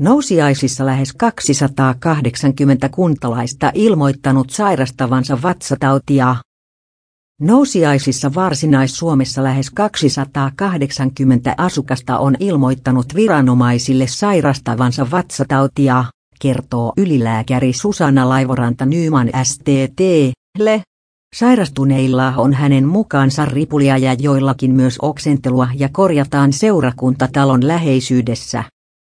Nousiaisissa lähes 280 kuntalaista ilmoittanut sairastavansa vatsatautia. Nousiaisissa Varsinais-Suomessa lähes 280 asukasta on ilmoittanut viranomaisille sairastavansa vatsatautia, kertoo ylilääkäri Susanna Laivoranta Nyman STT, Le. Sairastuneilla on hänen mukaansa ripulia ja joillakin myös oksentelua ja korjataan seurakuntatalon läheisyydessä.